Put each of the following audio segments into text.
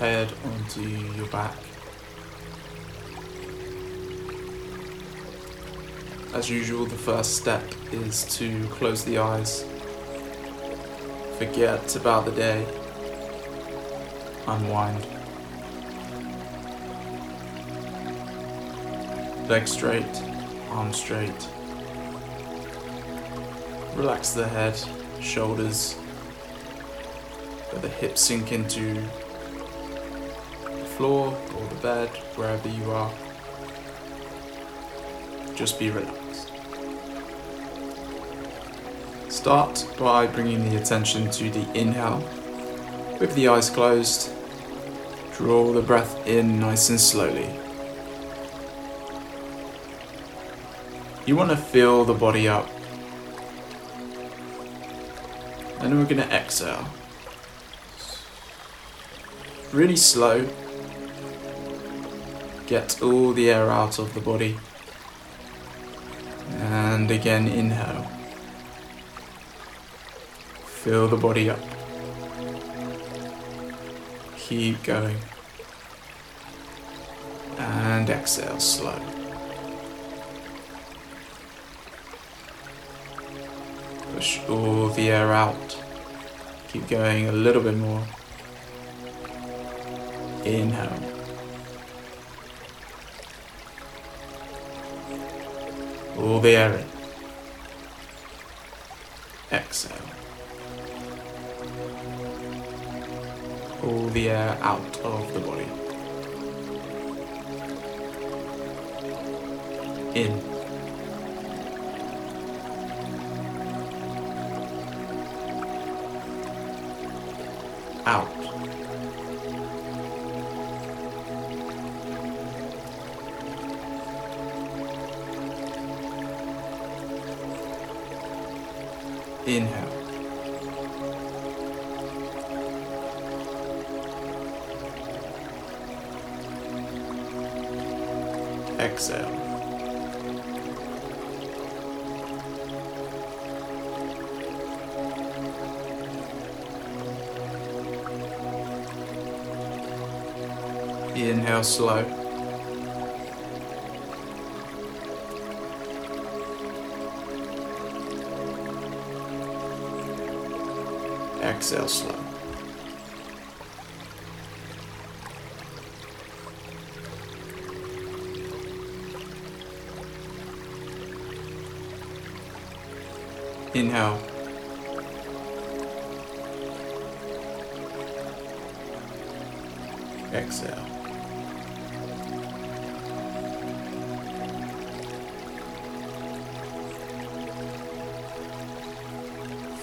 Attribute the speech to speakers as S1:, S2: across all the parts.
S1: head onto your back. As usual, the first step is to close the eyes, forget about the day, unwind. Legs straight, arms straight. Relax the head, shoulders, let the hips sink into floor or the bed, wherever you are. Just be relaxed. Start by bringing the attention to the inhale. With the eyes closed, draw the breath in nice and slowly. You want to fill the body up. And then we're going to exhale. Really slow. Get all the air out of the body. And again, inhale. Fill the body up. Keep going. And exhale slow. Push all the air out. Keep going a little bit more. Inhale. All the air in. Exhale. All the air out of the body. In. Inhale. Exhale. Inhale slow. Exhale slow. Inhale. Exhale.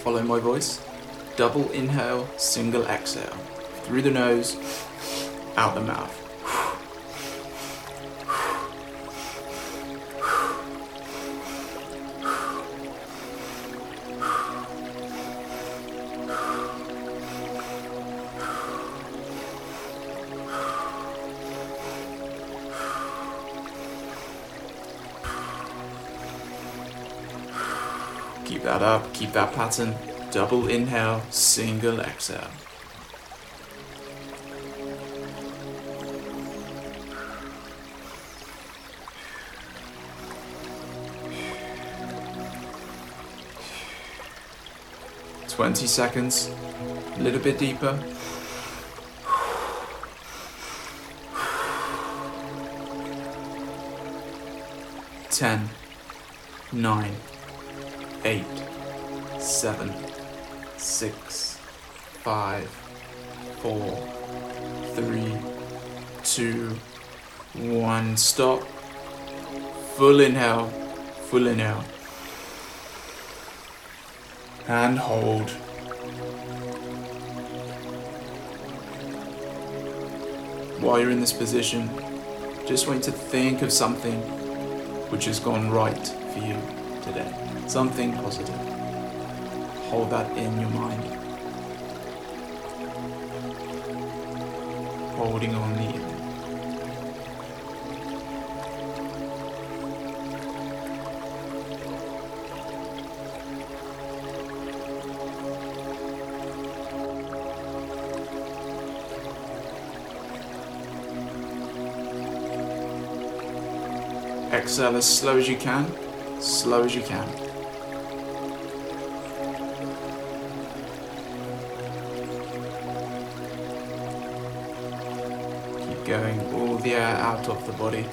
S1: Follow my voice. Double inhale, single exhale. Through the nose, out the mouth. Keep that up, keep that pattern. Double inhale, single exhale. Twenty seconds, a little bit deeper. Ten, nine, eight, seven, six, five, four, three, two, one. Stop. Full inhale, full inhale. And hold. While you're in this position, just want to think of something which has gone right for you today. Something positive hold that in your mind. Holding only in. Exhale as slow as you can, slow as you can. Going all the air out of the body.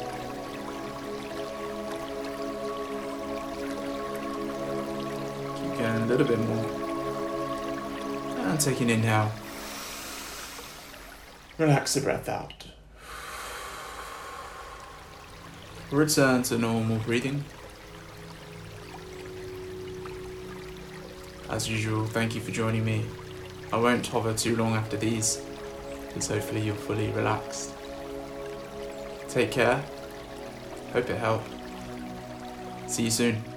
S1: Keep going a little bit more. And take an inhale. Relax the breath out. Return to normal breathing. As usual, thank you for joining me. I won't hover too long after these, because hopefully you're fully relaxed. Take care. Hope it helped. See you soon.